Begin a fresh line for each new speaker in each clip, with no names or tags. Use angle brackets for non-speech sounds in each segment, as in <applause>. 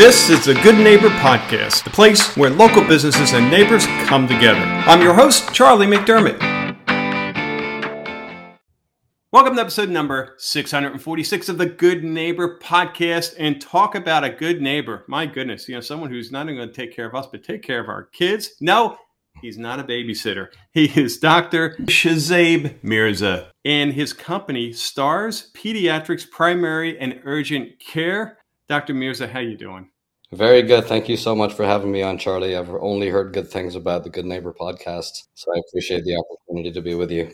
This is the Good Neighbor Podcast, the place where local businesses and neighbors come together. I'm your host, Charlie McDermott. Welcome to episode number 646 of the Good Neighbor Podcast and talk about a good neighbor. My goodness, you know, someone who's not only going to take care of us, but take care of our kids. No, he's not a babysitter. He is Dr. Shazaib Mirza, and his company, Starz Pediatrics Primary and Urgent Care. Dr. Mirza, how you doing?
Very good. Thank you so much for having me on, Charlie. I've only heard good things about the Good Neighbor podcast, so I appreciate the opportunity to be with you.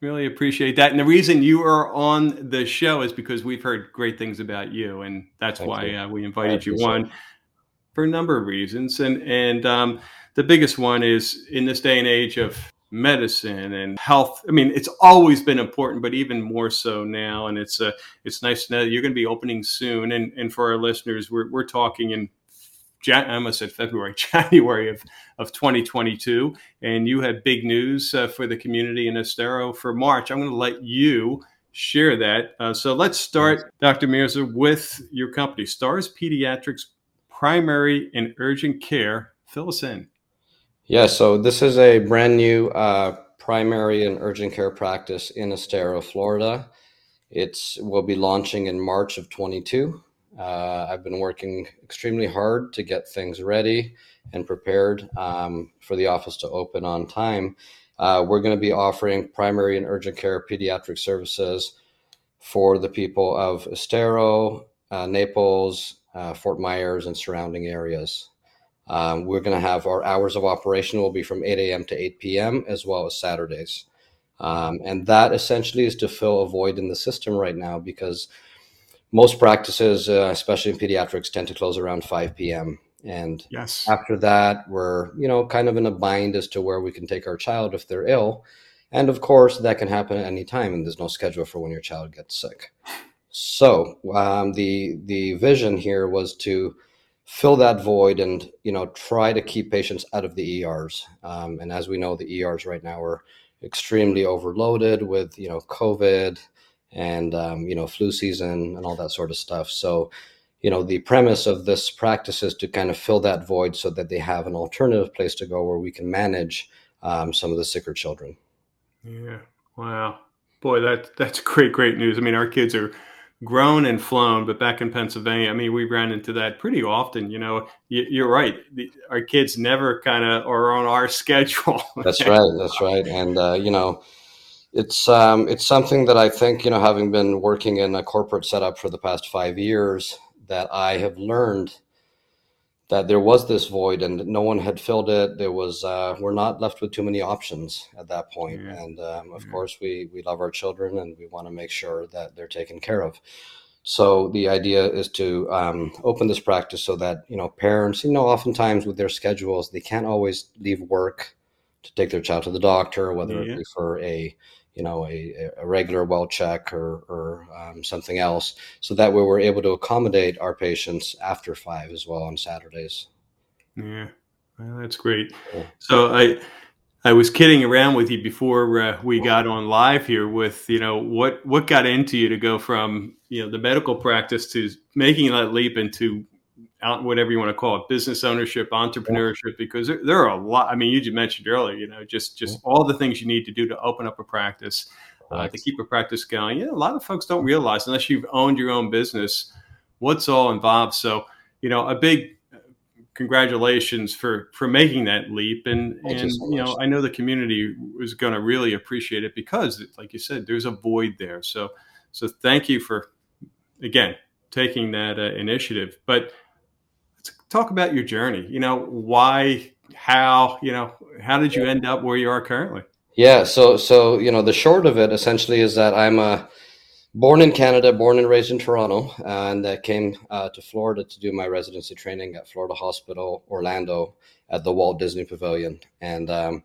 Really appreciate that. And the reason you are on the show is because we've heard great things about you, and that's Thank why uh, we invited you on for a number of reasons. And and um, the biggest one is in this day and age of medicine and health. I mean, it's always been important, but even more so now. And it's uh, it's nice to know you're going to be opening soon. And and for our listeners, we're we're talking in Jan- I almost said February, <laughs> January of, of 2022, and you had big news uh, for the community in Estero for March. I'm going to let you share that. Uh, so let's start, Dr. Mirza, with your company, Starz Pediatrics Primary and Urgent Care. Fill us in.
Yeah, so this is a brand new uh, primary and urgent care practice in Estero, Florida. It's will be launching in March of 22. Uh, I've been working extremely hard to get things ready and prepared um, for the office to open on time. Uh, we're going to be offering primary and urgent care pediatric services for the people of Estero, uh, Naples, uh, Fort Myers, and surrounding areas. Um, we're going to have our hours of operation will be from 8 a.m. to 8 p.m. as well as Saturdays. Um, and that essentially is to fill a void in the system right now because most practices, uh, especially in pediatrics, tend to close around 5 p.m. And yes. after that, we're you know kind of in a bind as to where we can take our child if they're ill, and of course that can happen at any time, and there's no schedule for when your child gets sick. So um, the the vision here was to fill that void and you know try to keep patients out of the ERs. Um, and as we know, the ERs right now are extremely overloaded with you know COVID and um, you know flu season and all that sort of stuff. So you know the premise of this practice is to kind of fill that void so that they have an alternative place to go where we can manage um, some of the sicker children.
Yeah. Wow. Boy, that that's great, great news. I mean, our kids are grown and flown, but back in Pennsylvania, I mean, we ran into that pretty often. You know, you, are right. The, our kids never kind of are on our <laughs> schedule.
that's right. That's right. And uh, you know, it's um, it's something that I think you know, having been working in a corporate setup for the past five years, that I have learned that there was this void and no one had filled it. There was uh, we're not left with too many options at that point. And um, of course we we love our children and we want to make sure that they're taken care of. So the idea is to um, open this practice so that you know parents, you know, oftentimes with their schedules they can't always leave work to take their child to the doctor, whether yeah. it be for a you know, a, a regular well check or, or um, something else. So that way we're able to accommodate our patients after five as well on Saturdays.
Yeah, well, that's great. Cool. So I, I was kidding around with you before uh, we got on live here with, you know, what, what got into you to go from, you know, the medical practice to making that leap into whatever you want to call it, business ownership, entrepreneurship, because there, there, are a lot. I mean, you just mentioned earlier, you know, just just all the things you need to do to open up a practice, uh, to keep a practice going. Yeah, a lot of folks don't realize unless you've owned your own business, what's all involved. So, you know, a big uh, congratulations for for making that leap and Thank and you, so you, know i know the community is going to really appreciate it because like you said there's a void there so so thank you for again taking that uh, initiative but talk about your journey. You know, why, how, you know, how did you end up where you are currently?
Yeah. So, so, you know, the short of it essentially is that I'm a, born in Canada, born and raised in Toronto, and I came uh, to Florida to do my residency training at Florida Hospital Orlando at the Walt Disney Pavilion. And um,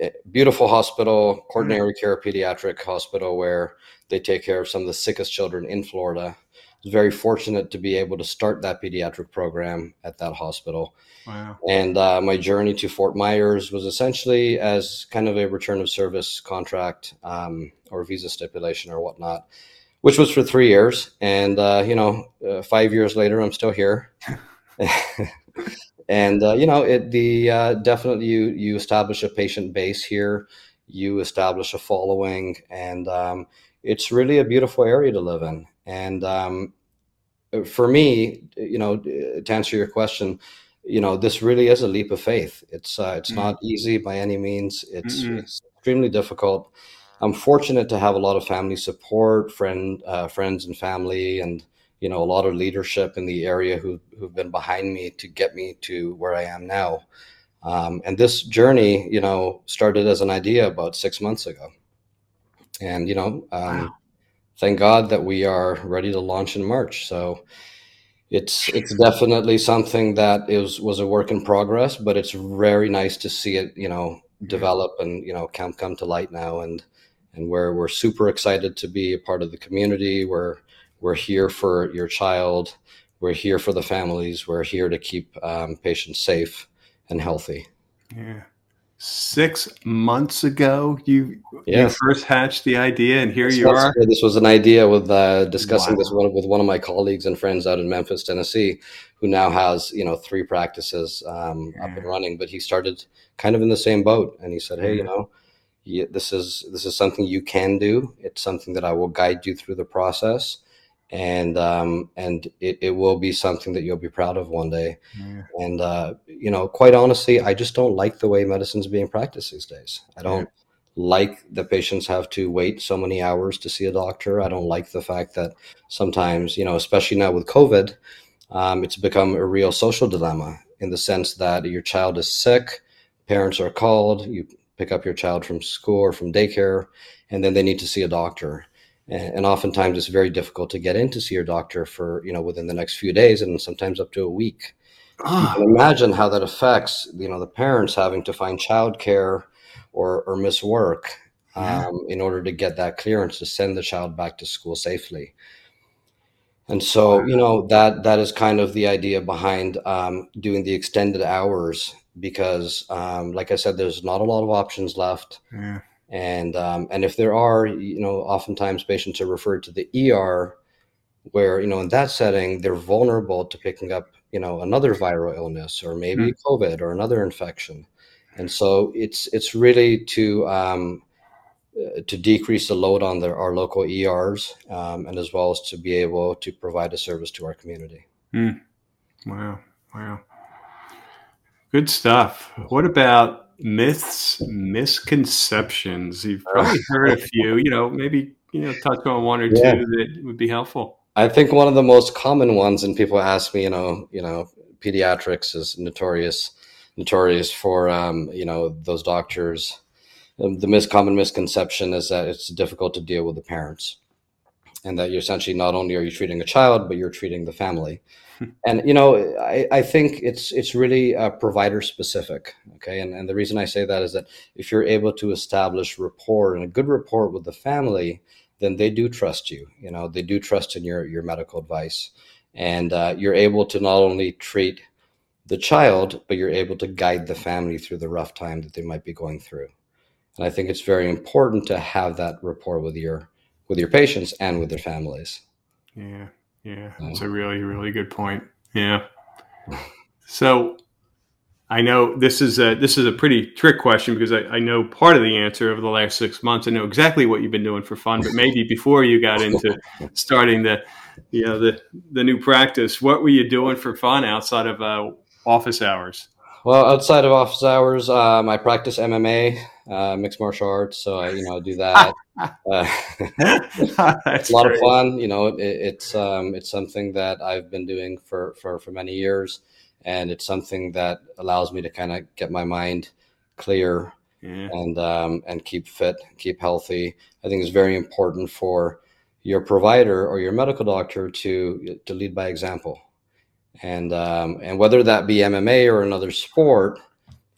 eh, beautiful hospital, quaternary mm-hmm. care pediatric hospital where they take care of some of the sickest children in Florida was very fortunate to be able to start that pediatric program at that hospital. Wow. And uh, my journey to Fort Myers was essentially as kind of a return of service contract um, or visa stipulation or whatnot, which was for three years. And, uh, you know, uh, five years later, I'm still here. <laughs> and uh, you know, it the uh, definitely you you establish a patient base here, you establish a following, and um, it's really a beautiful area to live in. And um, for me, you know, to answer your question, you know, this really is a leap of faith. It's uh, it's mm-hmm. not easy by any means. It's, it's, extremely difficult. I'm fortunate to have a lot of family support, friend, uh, friends, and family, and you know, a lot of leadership in the area who who've been behind me to get me to where I am now. Um, and this journey, you know, started as an idea about six months ago. And you know, um, wow. Thank God that we are ready to launch in March. So it's it's definitely something that is was a work in progress, but it's very nice to see it, you know, develop and you know come come to light now. And and we're we're super excited to be a part of the community. We're we're here for your child. We're here for the families. We're here to keep um, patients safe and healthy.
Yeah six months ago you, yes. you first hatched the idea and here six you are ago,
this was an idea with uh, discussing wow. this one with one of my colleagues and friends out in memphis tennessee who now has you know three practices um, yeah. up and running but he started kind of in the same boat and he said hey you know this is this is something you can do it's something that i will guide you through the process and um, and it, it will be something that you'll be proud of one day. Yeah. And uh, you know, quite honestly, I just don't like the way medicine's being practiced these days. I don't yeah. like the patients have to wait so many hours to see a doctor. I don't like the fact that sometimes, you know, especially now with COVID, um, it's become a real social dilemma in the sense that your child is sick, parents are called, you pick up your child from school or from daycare, and then they need to see a doctor and, oftentimes it's very difficult to get in to see your doctor for you know within the next few days and sometimes up to a week. Ah. imagine how that affects you know the parents having to find childcare or or miss work yeah. um, in order to get that clearance to send the child back to school safely. And so you know that that is kind of the idea behind um, doing the extended hours because um, like i said there's not a lot of options left. Yeah and um, and if there are you know oftentimes patients are referred to the ER where you know in that setting they're vulnerable to picking up you know another viral illness or maybe mm-hmm. COVID or another infection, and so it's it's really to um, uh, to decrease the load on the, our local ERs um, and as well as to be able to provide a service to our community.
Mm. Wow, wow, good stuff. What about myths, misconceptions. You've probably heard a few. You know, maybe you know touch on one or two that would be helpful.
I think one of the most common ones, and people ask me, you know, you know, pediatrics is notorious, notorious for, um, you know, those doctors. Um, the most common misconception is that it's difficult to deal with the parents, and that you're essentially not only are you treating a child, but you're treating the family and you know I, I think it's it's really uh, provider specific okay? And, and the reason i say that is that if you're able to establish rapport and a good rapport with the family then they do trust you you know? They do trust in your your medical advice. And uh, you're able to not only treat the child but you're able to guide the family through the rough time that they might be going through. And i think it's very important to have that rapport with your with your patients and with their families.
Yeah yeah, that's a really, really good point. Yeah. <laughs> So I know this is a this is a pretty trick question because I, I know part of the answer over the last six months. I know exactly what you've been doing for fun, but maybe before you got into <laughs> starting the you know the the new practice, what were you doing for fun outside of uh, office hours?
Well, outside of office hours, um, I practice MMA, uh, mixed martial arts. So I, you know, do that. <laughs> uh, <laughs> it's a lot great. of fun. You know, it, it's um, it's something that I've been doing for for for many years, and it's something that allows me to kind of get my mind clear yeah. and um, and keep fit, keep healthy. I think it's very important for your provider or your medical doctor to to lead by example and um, and whether that be MMA or another sport,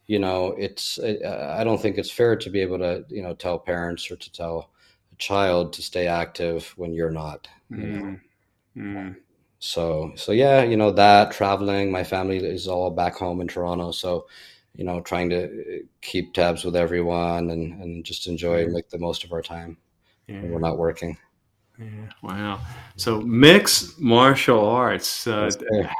you know, it's uh, I don't think it's fair to be able to you know tell parents or to tell a child to stay active when you're not. mm mm So so yeah, you know that traveling. My family is all back home in Toronto, so you know trying to uh, keep tabs with everyone and and just enjoy and make the most of our time yeah. when we're not working.
Yeah. Wow. So mixed martial arts. Uh,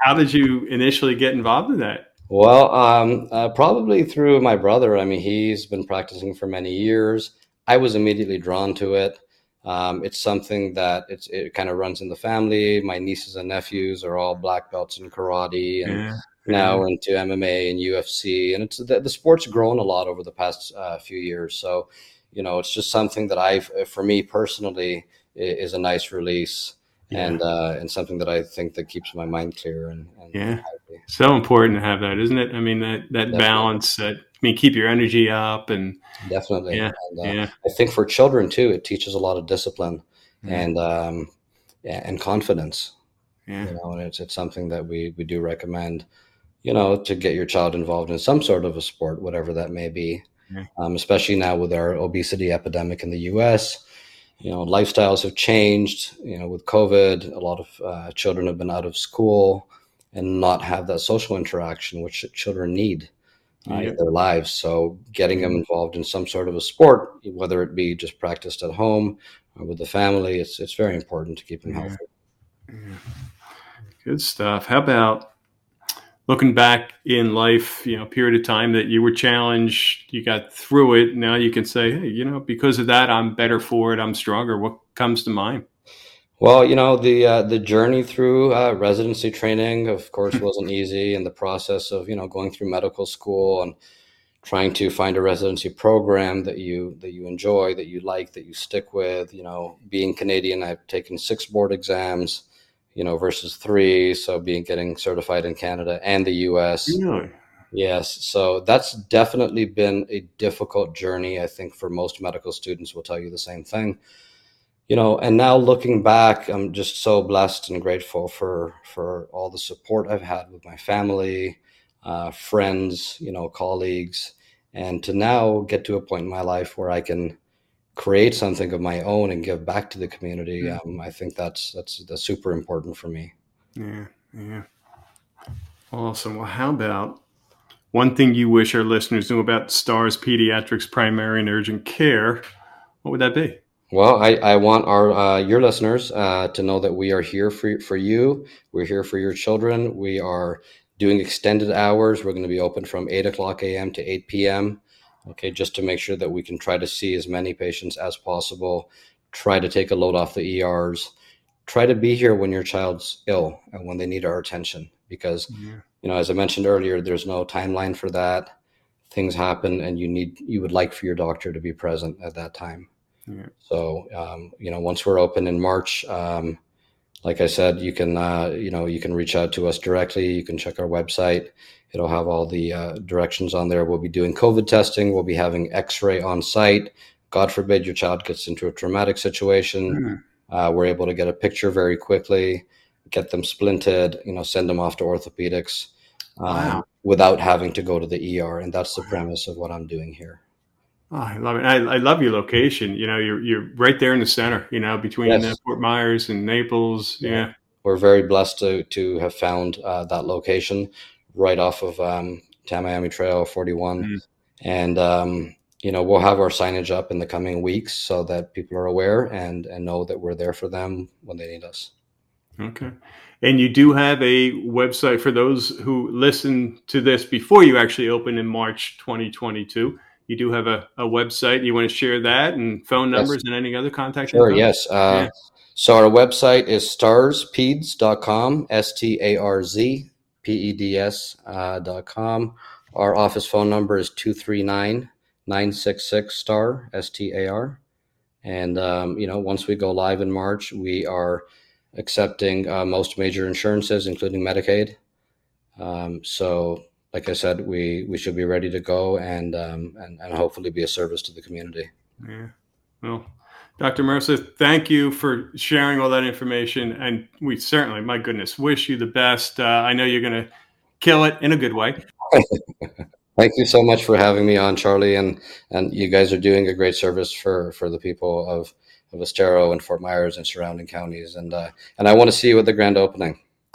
how did you initially get involved in that?
Well, um, uh, probably through my brother. I mean, he's been practicing for many years. I was immediately drawn to it. Um, it's something that it's, it kind of runs in the family. My nieces and nephews are all black belts in karate and yeah, now into MMA and UFC. And it's the, the, sport's grown a lot over the past uh, few years. So, you know, it's just something that I've, for me personally, is a nice release. Yeah. And uh, and something that I think that keeps my mind clear and, and
yeah, happy. so important to have that, isn't it? I mean that that Definitely. balance that I mean, keep your energy up and
definitely. Yeah, and, uh, yeah. I think for children too, it teaches a lot of discipline mm-hmm. and um, yeah, and confidence. Yeah, you know, and it's it's something that we we do recommend. You know, to get your child involved in some sort of a sport, whatever that may be. Yeah. Um, especially now with our obesity epidemic in the U.S. You know, lifestyles have changed. You know, with COVID, a lot of uh, children have been out of school and not have that social interaction, which children need uh, in their lives. So getting them involved in some sort of a sport, whether it be just practiced at home or with the family, it's it's very important to keep them healthy.
Yeah. Good stuff. How about looking back in life, you know, period of time that you were challenged, you got through it. Now you can say, hey, you know, because of that, I'm better for it. I'm stronger. What comes to mind?
Well, you know the uh, the journey through uh, residency training, of course, wasn't easy, and the process of you know going through medical school and trying to find a residency program that you that you enjoy, that you like, that you stick with. You know, being Canadian, I've taken six board exams, you know, versus three, so being getting certified in Canada and the U.S.
Really?
Yes, so that's definitely been a difficult journey. I think for most medical students, will tell you the same thing you know and now looking back i'm just so blessed and grateful for for all the support i've had with my family uh, friends you know colleagues and to now get to a point in my life where i can create something of my own and give back to the community yeah. um, i think that's that's that's super important for me
yeah yeah awesome well how about one thing you wish our listeners knew about starz pediatrics primary and urgent care what would that be
well, I, I want our uh, your listeners uh, to know that we are here for for you. We're here for your children. We are doing extended hours. We're going to be open from eight o'clock a.m. to eight p.m. Okay, just to make sure that we can try to see as many patients as possible. Try to take a load off the ERs. Try to be here when your child's ill and when they need our attention. Because yeah. you know, as I mentioned earlier, there's no timeline for that. Things happen, and you need you would like for your doctor to be present at that time. Yeah. So, um, you know, once we're open in March, um, like I said, you can, uh, you know, you can reach out to us directly. You can check our website. It'll have all the uh, directions on there. We'll be doing COVID testing. We'll be having X-ray on site. God forbid your child gets into a traumatic situation. Mm-hmm. Uh, we're able to get a picture very quickly, get them splinted, you know, send them off to orthopedics um, wow. without having to go to the ER. And that's the premise of what I'm doing here.
Oh, I love it. I, I, love your location. You know, you're you're right there in the center. You know, between yes. uh, Fort Myers and Naples. Yeah. yeah.
we're very blessed to to have found uh, that location right off of um, Tamiami Trail 41, mm. and um, you know we'll have our signage up in the coming weeks so that people are aware and and know that we're there for them when they need us.
Okay. And you do have a website for those who listen to this before you actually open in March 2022 you do have a, a website. You want to share that and phone numbers yes. and any other contact?
Sure, info? yes. Uh, yeah. So our website is starzpeds.com, S-T-A-R-Z, P-E-D-S uh, dot com. Our office phone number is 239-966-STAR, S-T-A-R. And, um, you know, once we go live in March, we are accepting uh, most major insurances, including Medicaid. Um, so like I said, we we should be ready to go and um, and, and hopefully be a service to the community.
Yeah. Well, Dr. Mirza, thank you for sharing all that information, and we certainly, my goodness, wish you the best. Uh, I know you're going to kill it in a good way. <laughs>
Thank you so much for having me on, Charlie, and and you guys are doing a great service for for the people of of Estero and Fort Myers and surrounding counties, and uh, and I want to see you at the grand opening.